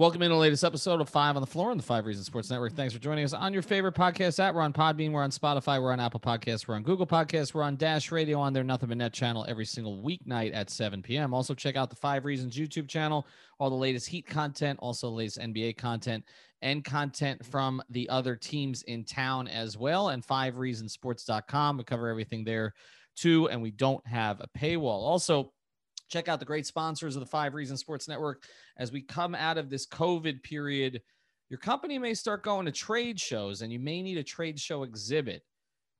Welcome in to the latest episode of Five on the Floor on the Five Reasons Sports Network. Thanks for joining us on your favorite podcast app. We're on Podbean, we're on Spotify, we're on Apple Podcasts, we're on Google Podcasts, we're on Dash Radio on their Nothing But Net channel every single weeknight at 7 p.m. Also, check out the Five Reasons YouTube channel, all the latest Heat content, also the latest NBA content, and content from the other teams in town as well. And fivereasonsports.com. We cover everything there too, and we don't have a paywall. Also, check out the great sponsors of the Five Reasons Sports Network as we come out of this COVID period. Your company may start going to trade shows and you may need a trade show exhibit,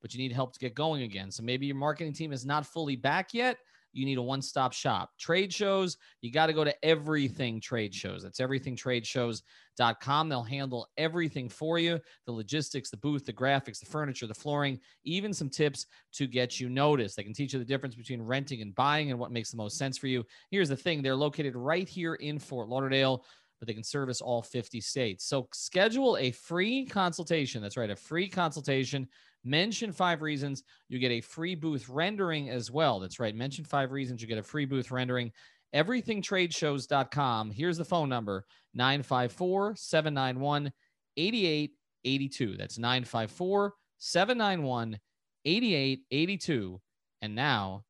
but you need help to get going again. So maybe your marketing team is not fully back yet you need a one stop shop. Trade shows, you got to go to everything trade shows. That's everythingtradeshows.com. They'll handle everything for you the logistics, the booth, the graphics, the furniture, the flooring, even some tips to get you noticed. They can teach you the difference between renting and buying and what makes the most sense for you. Here's the thing they're located right here in Fort Lauderdale but they can service all 50 states. So schedule a free consultation. That's right, a free consultation Mention five reasons, you get a free booth rendering as well. That's right. Mention five reasons, you get a free booth rendering. Everythingtradeshows.com. Here's the phone number 954 791 8882. That's 954 791 8882. And now,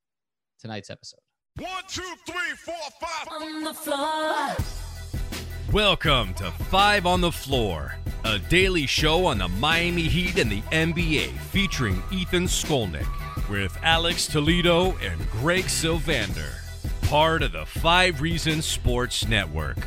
tonight's episode. One, two, three, four, five. On the floor. Welcome to Five on the Floor, a daily show on the Miami Heat and the NBA featuring Ethan Skolnick with Alex Toledo and Greg Sylvander, part of the Five Reasons Sports Network.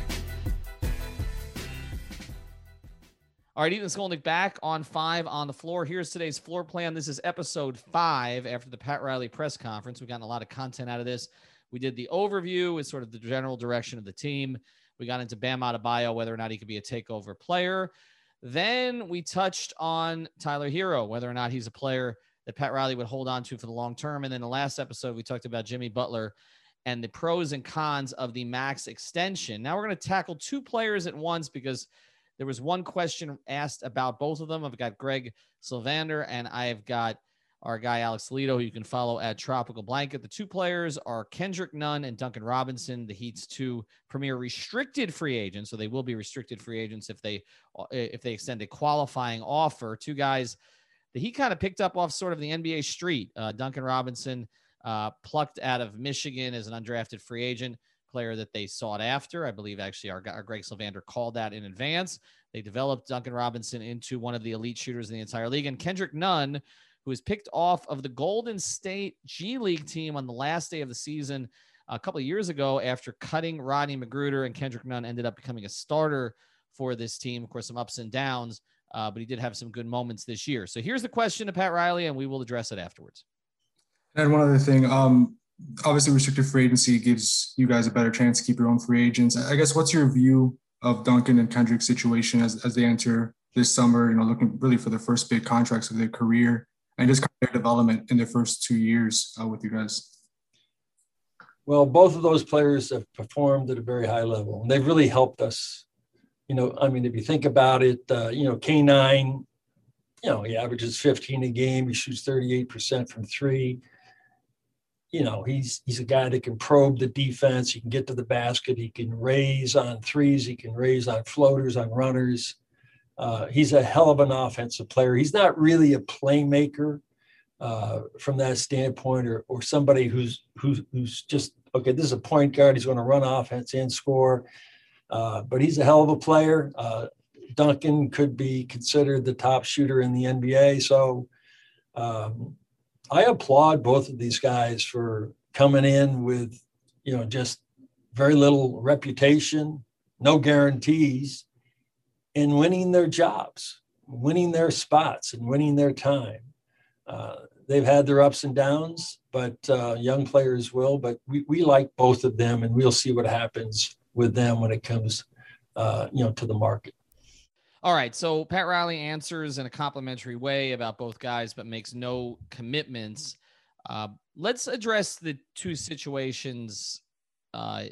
All right, Ethan Skolnick back on five on the floor. Here's today's floor plan. This is episode five after the Pat Riley press conference. We've gotten a lot of content out of this. We did the overview with sort of the general direction of the team. We got into Bam Adebayo, whether or not he could be a takeover player. Then we touched on Tyler Herro, whether or not he's a player that Pat Riley would hold on to for the long term. And then the last episode, we talked about Jimmy Butler and the pros and cons of the max extension. Now we're going to tackle two players at once because there was one question asked about both of them. I've got Greg Sylvander and I've got our guy Alex Toledo, who you can follow at Tropical Blanket. The two players are Kendrick Nunn and Duncan Robinson, the Heat's two premier restricted free agents. So they will be restricted free agents if they if they extend a qualifying offer. Two guys that he kind of picked up off sort of the NBA street. Uh, Duncan Robinson, uh, plucked out of Michigan as an undrafted free agent player that they sought after. I believe actually our, our Greg Sylvander called that in advance. They developed Duncan Robinson into one of the elite shooters in the entire league. And Kendrick Nunn, who was picked off of the Golden State G League team on the last day of the season a couple of years ago after cutting Rodney McGruder and Kendrick Nunn ended up becoming a starter for this team. Of course, some ups and downs, uh, but he did have some good moments this year. So here's the question to Pat Riley, and we will address it afterwards. And one other thing, um, obviously, restricted free agency gives you guys a better chance to keep your own free agents. I guess what's your view of Duncan and Kendrick's situation as, as they enter this summer? You know, looking really for the first big contracts of their career and just kind of their development in their first two years uh, with you guys? Well, both of those players have performed at a very high level, and they've really helped us. You know, I mean, if you think about it, uh, you know, K9, you know, he averages 15 a game. He shoots 38% from three. You know, he's he's a guy that can probe the defense. He can get to the basket. He can raise on threes. He can raise on floaters, on runners. Uh, he's a hell of an offensive player. He's not really a playmaker uh, from that standpoint, or or somebody who's who's who's just okay. This is a point guard. He's going to run offense and score, uh, but he's a hell of a player. Uh, Duncan could be considered the top shooter in the NBA. So um, I applaud both of these guys for coming in with you know just very little reputation, no guarees in winning their jobs, winning their spots, and winning their time. Uh, they've had their ups and downs, but uh, young players will. But we, we like both of them, and we'll see what happens with them when it comes uh, you know, to the market. All right. So Pat Riley answers in a complimentary way about both guys, but makes no commitments. Uh, let's address the two situations uh,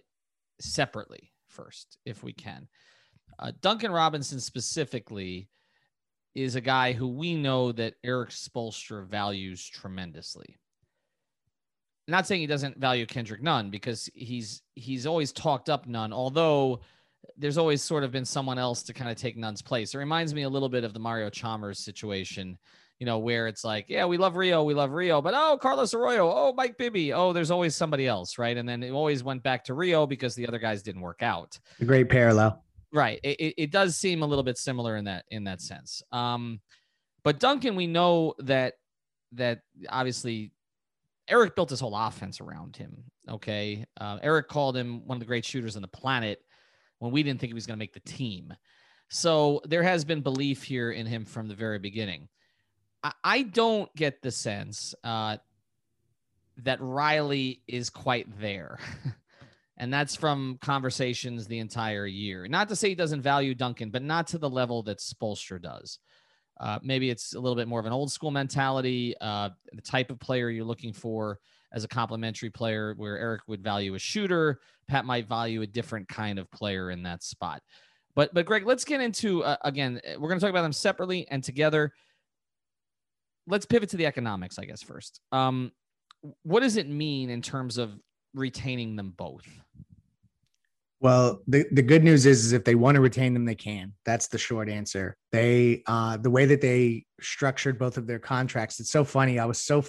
separately first, if we can. Uh, Duncan Robinson specifically is a guy who we know that Erik Spoelstra values tremendously. Not saying he doesn't value Kendrick Nunn because he's he's always talked up Nunn, although there's always sort of been someone else to kind of take Nunn's place. It reminds me a little bit of the Mario Chalmers situation, you know, where it's like, yeah, we love Rio, we love Rio, but oh, Carlos Arroyo, oh, Mike Bibby, oh, there's always somebody else, right? And then it always went back to Rio because the other guys didn't work out. A great parallel. Right. It, it, it does seem a little bit similar in that in that sense. Um, but Duncan, we know that that obviously Erik built his whole offense around him. Okay. Uh, Erik called him one of the great shooters on the planet when we didn't think he was going to make the team. So there has been belief here in him from the very beginning. I, I don't get the sense uh, that Riley is quite there. And that's from conversations the entire year. Not to say he doesn't value Duncan, but not to the level that Spoelstra does. Uh, maybe it's a little bit more of an old school mentality, uh, the type of player you're looking for as a complementary player, where Erik would value a shooter. Pat might value a different kind of player in that spot. But but Greg, let's get into uh, again. We're going to talk about them separately and together. Let's pivot to the economics, I guess first. Um, what does it mean in terms of retaining them both? Well, the, the good news is, is if they want to retain them, they can. That's the short answer. They uh, the way that they structured both of their contracts, it's so funny. I was so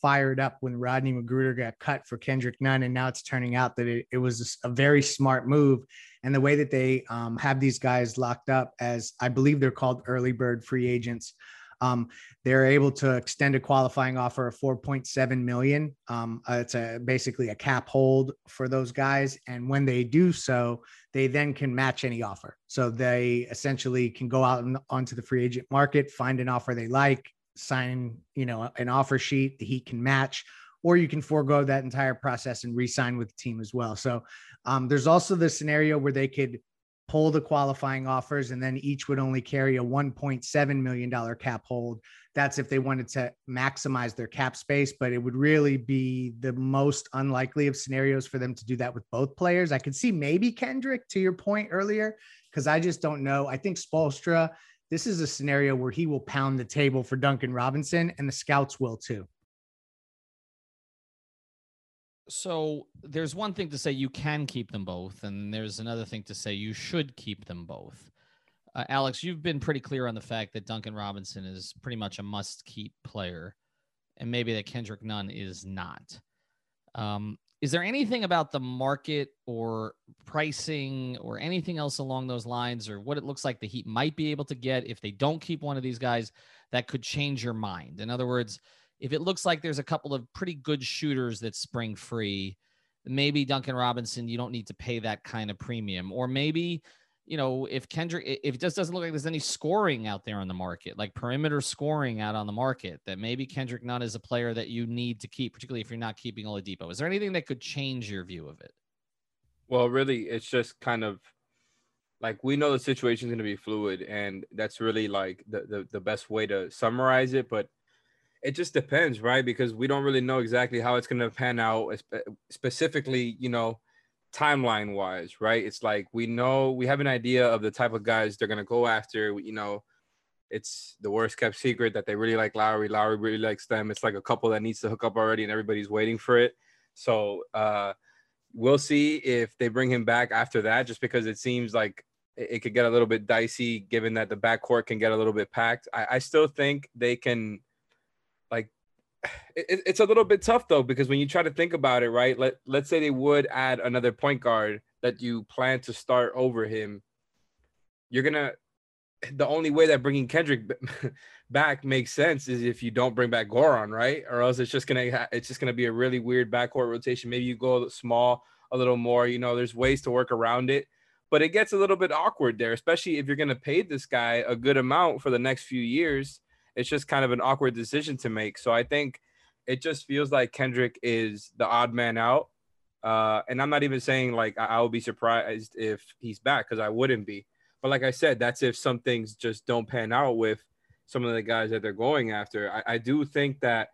fired up when Rodney McGruder got cut for Kendrick Nunn, and now it's turning out that it, it was a very smart move. And the way that they um, have these guys locked up as I believe they're called early bird free agents. Um, they're able to extend a qualifying offer of 4.7 million. Um, uh, it's a basically a cap hold for those guys, and when they do so, they then can match any offer. So they essentially can go out and, onto the free agent market, find an offer they like, sign you know an offer sheet that he can match or you can forego that entire process and re-sign with the team as well. So um, there's also the scenario where they could pull the qualifying offers, and then each would only carry a $1.7 million cap hold. That's if they wanted to maximize their cap space, but it would really be the most unlikely of scenarios for them to do that with both players. I could see maybe Kendrick, to your point earlier, because I just don't know. I think Spoelstra, this is a scenario where he will pound the table for Duncan Robinson, and the scouts will too so there's one thing to say you can keep them both, and there's another thing to say you should keep them both. Uh, Alex, you've been pretty clear on the fact that Duncan Robinson is pretty much a must keep player, and maybe that Kendrick Nunn is not. Um, is there anything about the market or pricing or anything else along those lines, or what it looks like the Heat might be able to get if they don't keep one of these guys that could change your mind? In other words, if it looks like there's a couple of pretty good shooters that spring free, maybe Duncan Robinson, you don't need to pay that kind of premium. Or maybe, you know, if Kendrick, if it just doesn't look like there's any scoring out there on the market, like perimeter scoring out on the market, that maybe Kendrick Nunn is a player that you need to keep, particularly if you're not keeping Oladipo. Is there anything that could change your view of it? Well, really, it's just kind of like we know the situation is going to be fluid, and that's really like the, the the best way to summarize it. But it just depends, right? Because we don't really know exactly how it's going to pan out, specifically, you know, timeline wise, right? It's like we know we have an idea of the type of guys they're going to go after. You know, it's the worst kept secret that they really like Lowry. Lowry really likes them. It's like a couple that needs to hook up already, and everybody's waiting for it. So uh, we'll see if they bring him back after that, just because it seems like it could get a little bit dicey, given that the backcourt can get a little bit packed. I, I still think they can like it, it's a little bit tough though because when you try to think about it, right? Let let's say they would add another point guard that you plan to start over him. You're gonna. The only way that bringing Kendrick back makes sense is if you don't bring back Goran, right? Or else it's just gonna it's just gonna be a really weird backcourt rotation. Maybe you go small a little more. You know, there's ways to work around it, but it gets a little bit awkward there, especially if you're gonna pay this guy a good amount for the next few years it's just kind of an awkward decision to make. So I think it just feels like Kendrick is the odd man out. Uh, and I'm not even saying like I, I would be surprised if he's back because I wouldn't be. But like I said, that's if some things just don't pan out with some of the guys that they're going after. I, I do think that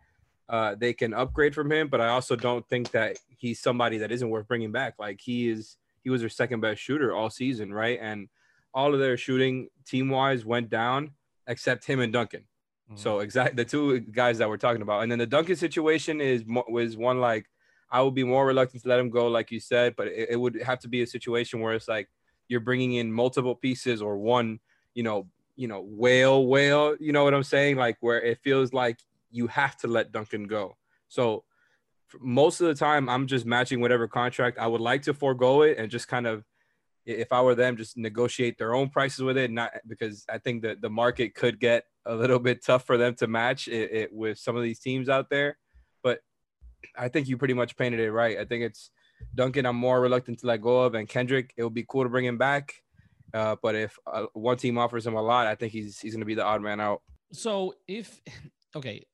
uh, they can upgrade from him, but I also don't think that he's somebody that isn't worth bringing back. Like he is, he was their second best shooter all season, right? And all of their shooting team wise went down except him and Duncan. Mm-hmm. So exactly the two guys that we're talking about, and then the Duncan situation is was one like I would be more reluctant to let him go, like you said, but it, it would have to be a situation where it's like you're bringing in multiple pieces or one, you know, you know, whale, whale, you know what I'm saying? Like where it feels like you have to let Duncan go. So most of the time, I'm just matching whatever contract I would like to forego it and just kind of if I were them, just negotiate their own prices with it. Not because I think that the market could get a little bit tough for them to match it, it, with some of these teams out there. But I think you pretty much painted it right. I think it's Duncan. I'm more reluctant to let go of, and Kendrick. It would be cool to bring him back. Uh, but if uh, one team offers him a lot, I think he's he's going to be the odd man out. So if okay,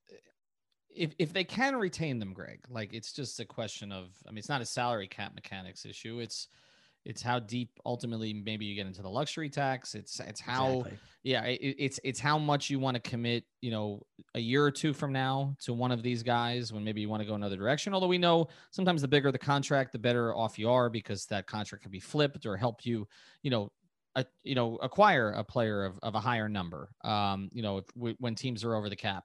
if if they can retain them, Greg, like it's just a question of. I mean, it's not a salary cap mechanics issue. It's it's how deep ultimately maybe you get into the luxury tax. It's it's how exactly. yeah it, it's it's how much you want to commit. You know, a year or two from now to one of these guys when maybe you want to go another direction. Although we know sometimes the bigger the contract, the better off you are because that contract can be flipped or help you. You know, a, you know acquire a player of, of a higher number. Um, you know, if, when teams are over the cap.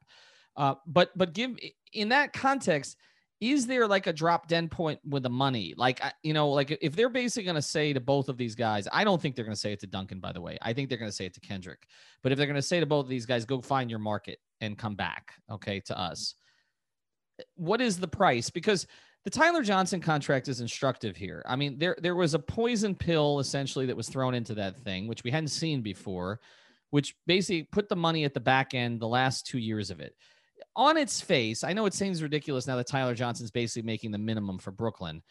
Uh, but but give in that context is there like a drop dead point with the money? Like, you know, like if they're basically going to say to both of these guys, I don't think they're going to say it to Duncan, by the way. I think they're going to say it to Kendrick. But if they're going to say to both of these guys, go find your market and come back, okay, to us, what is the price? Because the Tyler Johnson contract is instructive here. I mean, there there was a poison pill essentially that was thrown into that thing, which we hadn't seen before, which basically put the money at the back end the last two years of it on its face, I know it seems ridiculous now that Tyler Johnson's basically making the minimum for Brooklyn.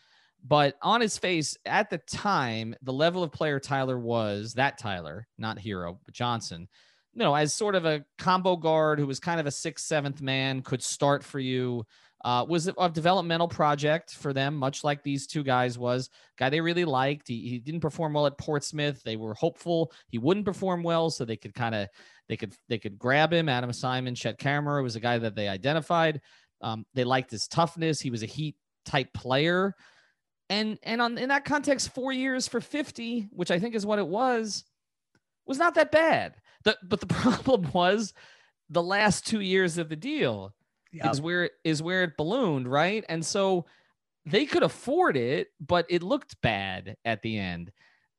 But on its face, at the time, the level of player Tyler was that Tyler, not Herro, but Johnson, you know, as sort of a combo guard who was kind of a sixth, seventh man, could start for you, uh, was a developmental project for them, much like these two guys was. Guy they really liked. He, he didn't perform well at Portsmouth. They were hopeful he wouldn't perform well, so they could kind of they could they could grab him. Adam Simon, Chet Kammerer was a guy that they identified. Um, they liked his toughness. He was a heat type player, and and on in that context, four years for fifty, which I think is what it was, was not that bad. The, but the problem was the last two years of the deal yep. is where is where it ballooned, right? And so they could afford it, but it looked bad at the end.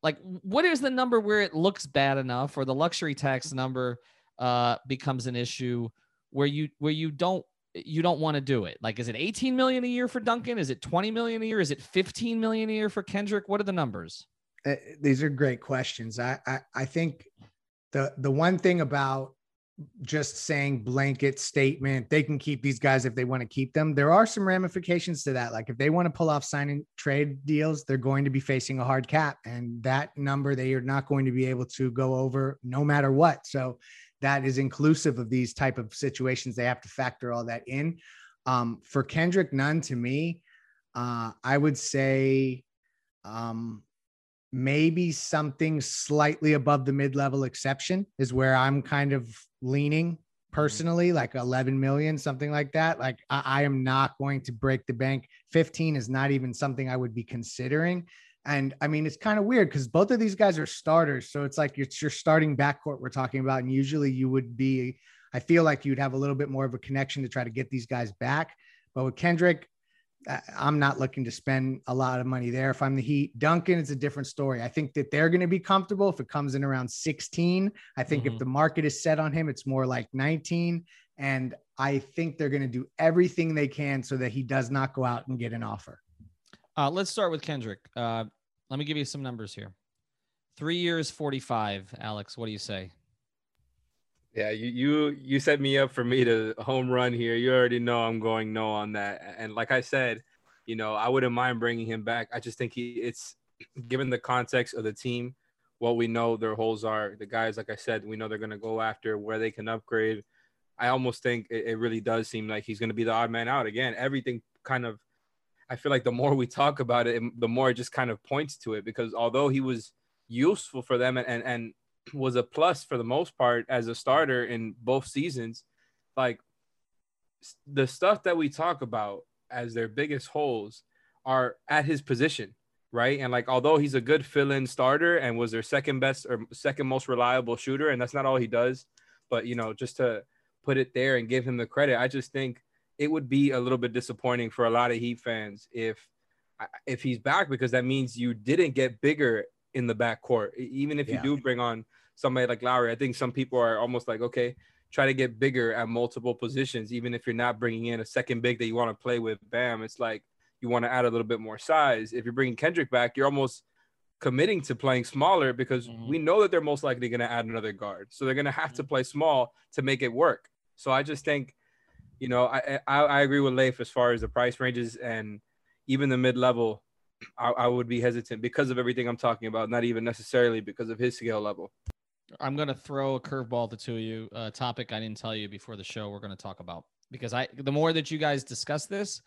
Like, what is the number where it looks bad enough, or the luxury tax number uh, becomes an issue where you where you don't you don't want to do it? Like, is it 18 million a year for Duncan? Is it 20 million a year? Is it 15 million a year for Kendrick? What are the numbers? Uh, these are great questions. I, I I think the the one thing about just saying blanket statement they can keep these guys if they want to keep them. There are some ramifications to that like if they want to pull off signing trade deals they're going to be facing a hard cap and that number they are not going to be able to go over no matter what. So that is inclusive of these type of situations they have to factor all that in. Um, for kendrick nunn to me uh, i would say um, maybe something slightly above the mid-level exception is where I'm kind of leaning mm-hmm. personally, like 11 million, something like that. Like I, I, am not going to break the bank. 15 is not even something I would be considering. And I mean, it's kind of weird because both of these guys are starters. So it's like it's your starting backcourt we're talking about. And usually you would be, I feel like you'd have a little bit more of a connection to try to get these guys back. But with Kendrick, I'm not looking to spend a lot of money there. If I'm the Heat, Duncan, it's a different story. I think that they're going to be comfortable if it comes in around 16. I think mm-hmm. if the market is set on him, it's more like 19. And I think they're going to do everything they can so that he does not go out and get an offer. Uh, let's start with Kendrick. Uh, let me give you some numbers here. Three years, 45. Alex, what do you say? Yeah, you you you set me up for me to home run here. You already know I'm going no on that. And like I said, you know, I wouldn't mind bringing him back. I just think he it's given the context of the team, what we know their holes are. The guys, like I said, we know they're going to go after where they can upgrade. I almost think it, it really does seem like he's going to be the odd man out again. Everything kind of I feel like the more we talk about it, the more it just kind of points to it because although he was useful for them and, and, and was a plus for the most part as a starter in both seasons, like the stuff that we talk about as their biggest holes are at his position, right? And like, although he's a good fill-in starter and was their second best or second most reliable shooter, and that's not all he does, but you know, just to put it there and give him the credit, I just think it would be a little bit disappointing for a lot of Heat fans if if he's back because that means you didn't get bigger in the backcourt. Even if you yeah. do bring on somebody like Lowry, I think some people are almost like, okay, try to get bigger at multiple positions, even if you're not bringing in a second big that you want to play with. Bam, it's like you want to add a little bit more size. If you're bringing Kendrick back, you're almost committing to playing smaller because mm-hmm. we know that they're most likely going to add another guard. So they're going to have mm-hmm. to play small to make it work. So I just think, you know, I, I, I agree with Leif as far as the price ranges and even the mid level. I, I would be hesitant because of everything I'm talking about, not even necessarily because of his skill level. I'm going to throw a curveball to two of you. A topic I didn't tell you before the show. We're going to talk about because I the more that you guys discuss this,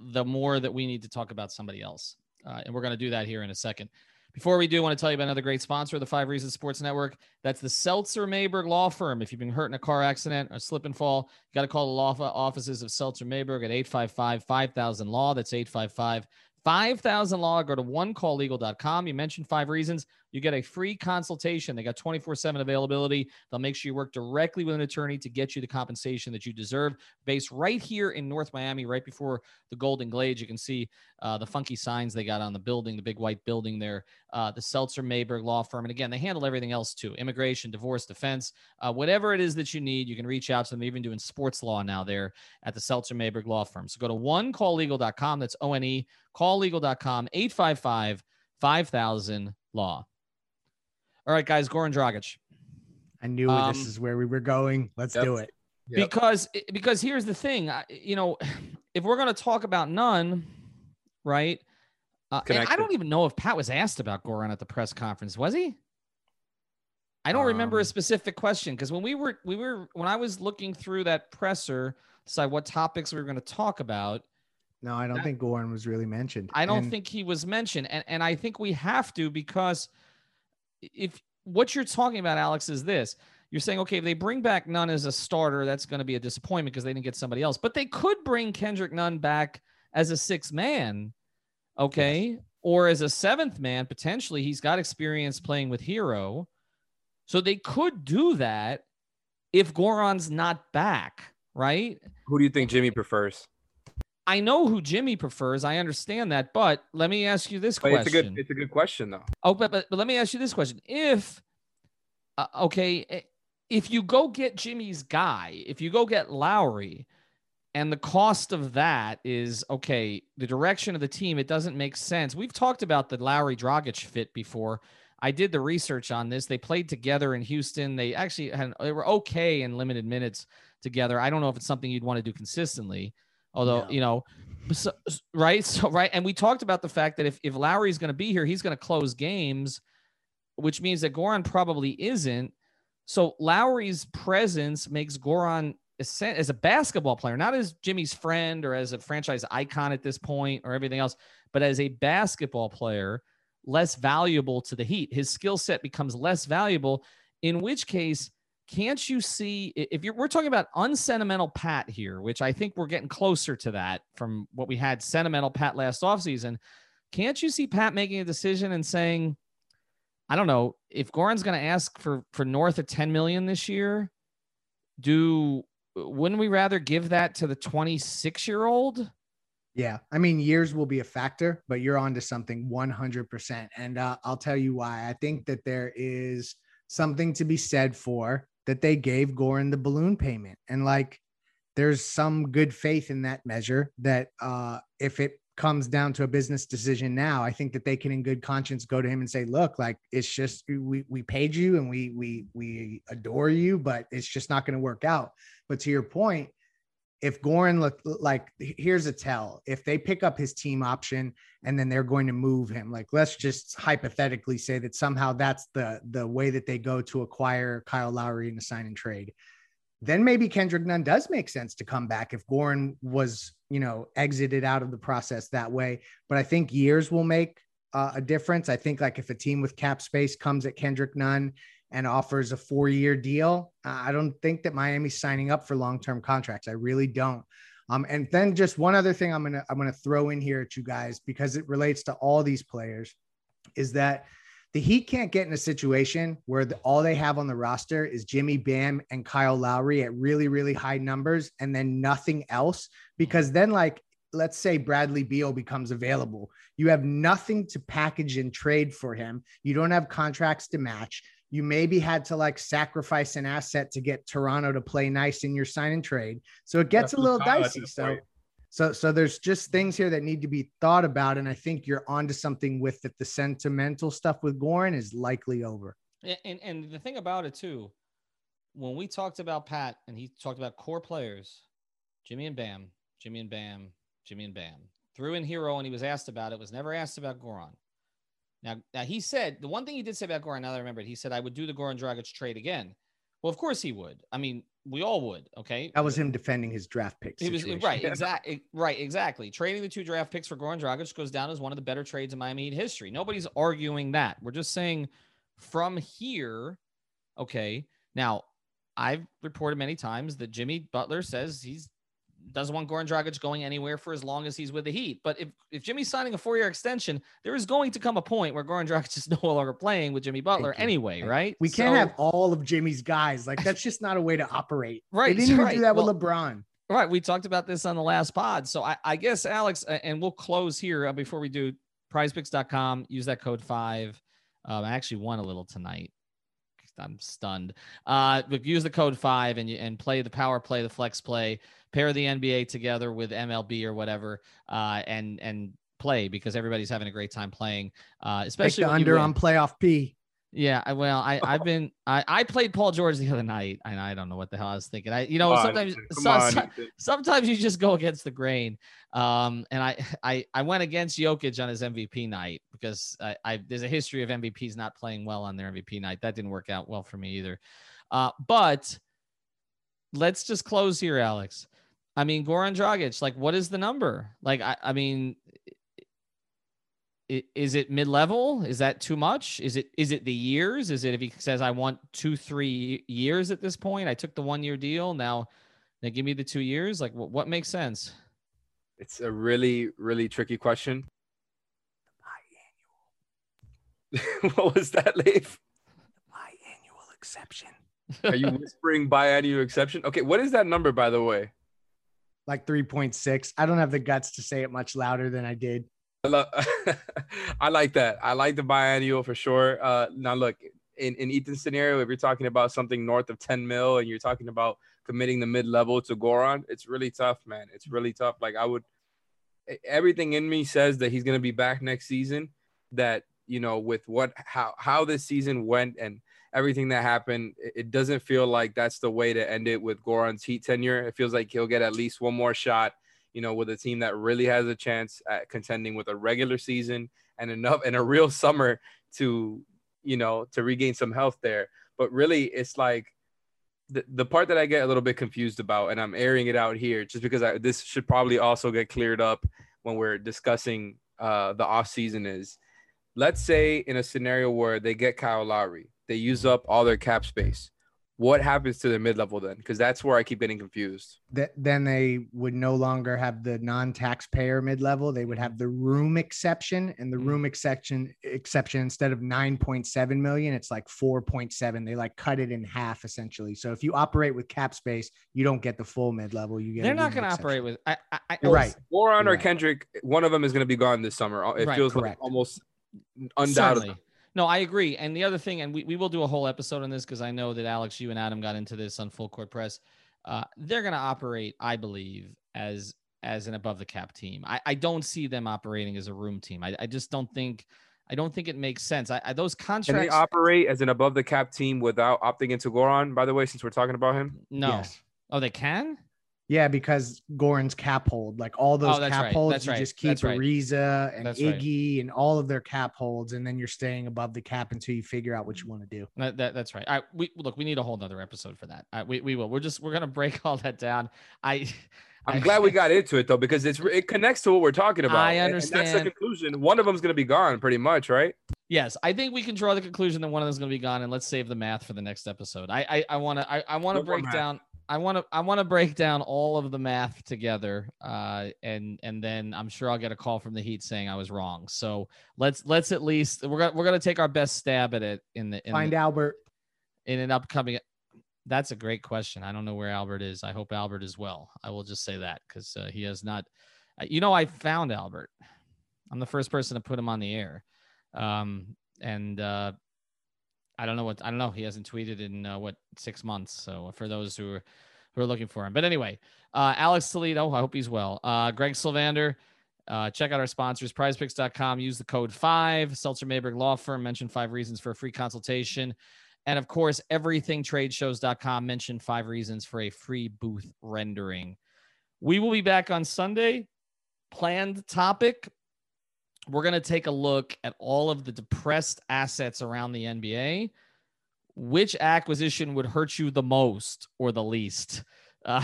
the more that we need to talk about somebody else, uh, and we're going to do that here in a second. Before we do, I want to tell you about another great sponsor of the Five Reasons Sports Network. That's the Seltzer Mayberg Law Firm. If you've been hurt in a car accident or slip and fall, you got to call the law offices of Seltzer Mayberg at 855 5000 Law. That's 855 5000 Law. Go to onecalllegal.com. You mentioned five reasons you get a free consultation. They got 24 7 availability. They'll make sure you work directly with an attorney to get you the compensation that you deserve. Based right here in North Miami, right before the Golden Glades, you can see uh, the funky signs they got on the building, the big white building there, uh, the Seltzer Mayberg Law Firm. And again, they handle everything else too immigration, divorce, defense, uh, whatever it is that you need, you can reach out to them. They're even doing sports law now there at the Seltzer Mayberg Law Firm. So go to onecalllegal.com. That's O N E, calllegal.com, 855 5000 Law. All right, guys, Goran Dragic. I knew um, this is where we were going. Let's yep. do it. Yep. Because because here's the thing, you know, if we're going to talk about Nunn, right? Uh, I don't even know if Pat was asked about Goran at the press conference. Was he? I don't um, remember a um, specific question because when we were we were when I was looking through that presser, decide what topics we were going to talk about. No, I don't that, think Goran was really mentioned. I don't and, think he was mentioned, and and I think we have to because if what you're talking about, Alex, is this. You're saying, okay, if they bring back Nunn as a starter, that's going to be a disappointment because they didn't get somebody else. But they could bring Kendrick Nunn back as a sixth man, okay, yes. or as a seventh man potentially. He's got experience playing with Herro, so they could do that if Goran's not back, right? Who do you think Jimmy prefers? I know who Jimmy prefers. I understand that, but let me ask you this but question. It's a good, it's a good question, though. Oh, but, but but let me ask you this question: If uh, okay, eh, if you go get Jimmy's guy, if you go get Lowry, and the cost of that is okay, the direction of the team, it doesn't make sense. We've talked about the Lowry Dragic fit before. I did the research on this. They played together in Houston. They actually had they were okay in limited minutes together. I don't know if it's something you'd want to do consistently. Although, yeah. you know, so, right. So, right. And we talked about the fact that if, if Lowry's going to be here, he's going to close games, which means that Goran probably isn't. So Lowry's presence makes Goran as a basketball player, not as Jimmy's friend or as a franchise icon at this point or everything else, but as a basketball player, less valuable to the Heat. His skill set becomes less valuable, in which case can't you see if you're we're talking about unsentimental Pat here, which I think we're getting closer to that from what we had sentimental Pat last offseason. Can't you see Pat making a decision and saying, I don't know, if Goran's going to ask for for north of 10 million this year, do wouldn't we rather give that to the 26 year old? Yeah, I mean, years will be a factor, but you're onto something 100%. And uh, I'll tell you why. I think that there is something to be said for that they gave Goran the balloon payment. And like there's some good faith in that measure that uh, if it comes down to a business decision now, I think that they can in good conscience go to him and say, look, like it's just we we paid you and we we we adore you, but it's just not going to work out. But to your point, if Goran look like here's a tell if they pick up his team option and then they're going to move him like let's just hypothetically say that somehow that's the the way that they go to acquire Kyle Lowry in a sign and trade then maybe Kendrick Nunn does make sense to come back if Goran was, you know, exited out of the process that way. But I think years will make uh, a difference. I think like if a team with cap space comes at Kendrick Nunn and offers a four year deal, I don't think that Miami's signing up for long term contracts. I really don't. Um, and then just one other thing I'm gonna I'm gonna throw in here at you guys because it relates to all these players is that the Heat can't get in a situation where the, all they have on the roster is Jimmy Bam and Kyle Lowry at really, really high numbers and then nothing else. Because then, like, let's say Bradley Beal becomes available, you have nothing to package and trade for him. You don't have contracts to match. You maybe had to like sacrifice an asset to get Toronto to play nice in your sign and trade. So it gets That's a little dicey. So, point. So, so there's just things here that need to be thought about, and I think you're onto something with that. The sentimental stuff with Goran is likely over. And and the thing about it too, when we talked about Pat and he talked about core players, Jimmy and Bam, Jimmy and Bam, Jimmy and Bam, threw in Herro, and he was asked about it. Was never asked about Goran. Now, now he said the one thing he did say about Goran. Now that I remember it, he said I would do the Goran Dragic trade again. Well, of course he would. I mean, we all would. Okay. That was him defending his draft picks. He was right. Exactly. Right. Exactly. Trading the two draft picks for Goran Dragic goes down as one of the better trades in Miami Heat history. Nobody's arguing that. We're just saying from here. Okay. Now, I've reported many times that Jimmy Butler says he's doesn't want Goran Dragic going anywhere for as long as he's with the Heat. But if, if Jimmy's signing a four year extension, there is going to come a point where Goran Dragic is no longer playing with Jimmy Butler anyway, right? We can't so, have all of Jimmy's guys. Like that's just not a way to operate. Right. They didn't even right. do that well, with LeBron. Right. We talked about this on the last pod. So I, I guess, Alex, and we'll close here uh, before we do prizepicks.com. Use that code five. Um, I actually won a little tonight. I'm stunned. Uh, but use the code five and you, and play the power play, the flex play pair the NBA together with MLB or whatever, uh, and and play because everybody's having a great time playing. Uh, especially under on playoff P. Yeah, I, well, I I've been I, I played Paul George the other night, and I don't know what the hell I was thinking. I you know sometimes so, so, sometimes you just go against the grain. Um, and I I I went against Jokic on his MVP night because I, I there's a history of MVPs not playing well on their MVP night. That didn't work out well for me either. Uh, but let's just close here, Alex. I mean, Goran Dragic, like, what is the number? Like, I, I mean, is it mid level? Is that too much? Is it is it the years? Is it if he says I want two three years at this point? I took the one year deal. Now they give me the two years. Like, what, what makes sense? It's a really really tricky question. Biannual. what was that, Leif? Biannual exception. Are you whispering biannual exception? Okay, what is that number, by the way? like 3.6. I don't have the guts to say it much louder than I did. I, love, I like that. I like the biannual for sure. Uh, now, look, in, in Ethan's scenario, if you're talking about something north of 10 mil and you're talking about committing the mid level to Goran, it's really tough, man. It's really tough. Like, I would, everything in me says that he's going to be back next season. That, you know, with what, how, how this season went and everything that happened, it doesn't feel like that's the way to end it with Goran's Heat tenure. It feels like he'll get at least one more shot, you know, with a team that really has a chance at contending with a regular season and enough and a real summer to, you know, to regain some health there. But really, it's like the, the part that I get a little bit confused about, and I'm airing it out here just because I, this should probably also get cleared up when we're discussing uh, the off season is let's say in a scenario where they get Kyle Lowry they use up all their cap space. What happens to their mid level then? Because that's where I keep getting confused. That then they would no longer have the non-taxpayer mid level. They would have the room exception, and the mm. room exception exception instead of nine point seven million, it's like four point seven. They like cut it in half essentially. So if you operate with cap space, you don't get the full mid level. You get. They're not going to operate with. I, I, I right. Goran or right. Kendrick, one of them is going to be gone this summer. It right, feels correct. like almost undoubtedly. Certainly. No, I agree. And the other thing, and we, we will do a whole episode on this because I know that Alex, you and Adam got into this on Full Court Press. Uh, they're going to operate, I believe, as as an above the cap team. I, I don't see them operating as a room team. I, I just don't think I don't think it makes sense. I, I those contracts. Can they operate as an above the cap team without opting into Goran, By the way, since we're talking about him, no. Yes. Oh, they can. Yeah, because Goran's cap hold, like all those Oh, cap right. holds, That's you right. just keep That's right. Ariza and That's right. Iggy and all of their cap holds, and then you're staying above the cap until you figure out what you want to do. That, that- that's right. All right, we look. We need a whole nother episode for that. All right, we we will. We're just we're gonna break all that down. I. I'm I- glad we got into it though because it's it connects to what we're talking about. I And- And that's the understand. conclusion. One of them's gonna be gone, pretty much, right? Yes, I think we can draw the conclusion that one of them is going to be gone, and let's save the math for the next episode. I I- I want to I, I want to break down. I want to I want to break down all of the math together, uh, and and then I'm sure I'll get a call from the Heat saying I was wrong. So let's let's at least we're gonna we're gonna take our best stab at it in the in, Find the, Albert. in an upcoming. That's a great question. I don't know where Albert is. I hope Albert is well. I will just say that because uh, he has not. You know, I found Albert. I'm the first person to put him on the air, um, and uh, I don't know what I don't know. He hasn't tweeted in uh, what six months. So for those who are who are looking for him, but anyway, uh, Alex Toledo. I hope he's well. Uh, Greg Sylvander. Uh, check out our sponsors, prizepicks.com. Use the code five. Seltzer Mayberg Law Firm. Mention five reasons for a free consultation. And of course, everythingtradeshows.com. Mention five reasons for a free booth rendering. We will be back on Sunday. Planned topic. We're going to take a look at all of the depressed assets around the NBA. Which acquisition would hurt you the most or the least? Uh,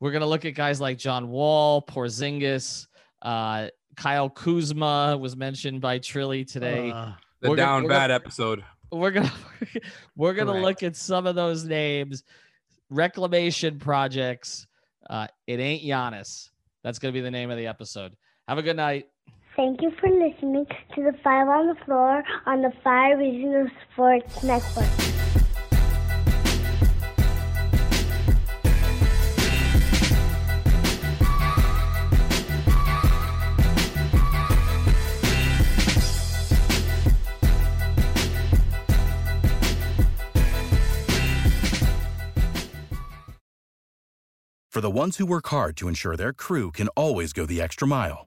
we're going to look at guys like John Wall, Porzingis, uh, Kyle Kuzma was mentioned by Trilly today Uh, The We're gonna- down gonna- bad episode. we're gonna we're gonna Correct. look at some of those names reclamation projects uh it ain't Giannis. that's gonna be the name of the episode have a good night Thank you for listening to the Five on the Floor on the Five Reasons Sports Network. For the ones who work hard to ensure their crew can always go the extra mile,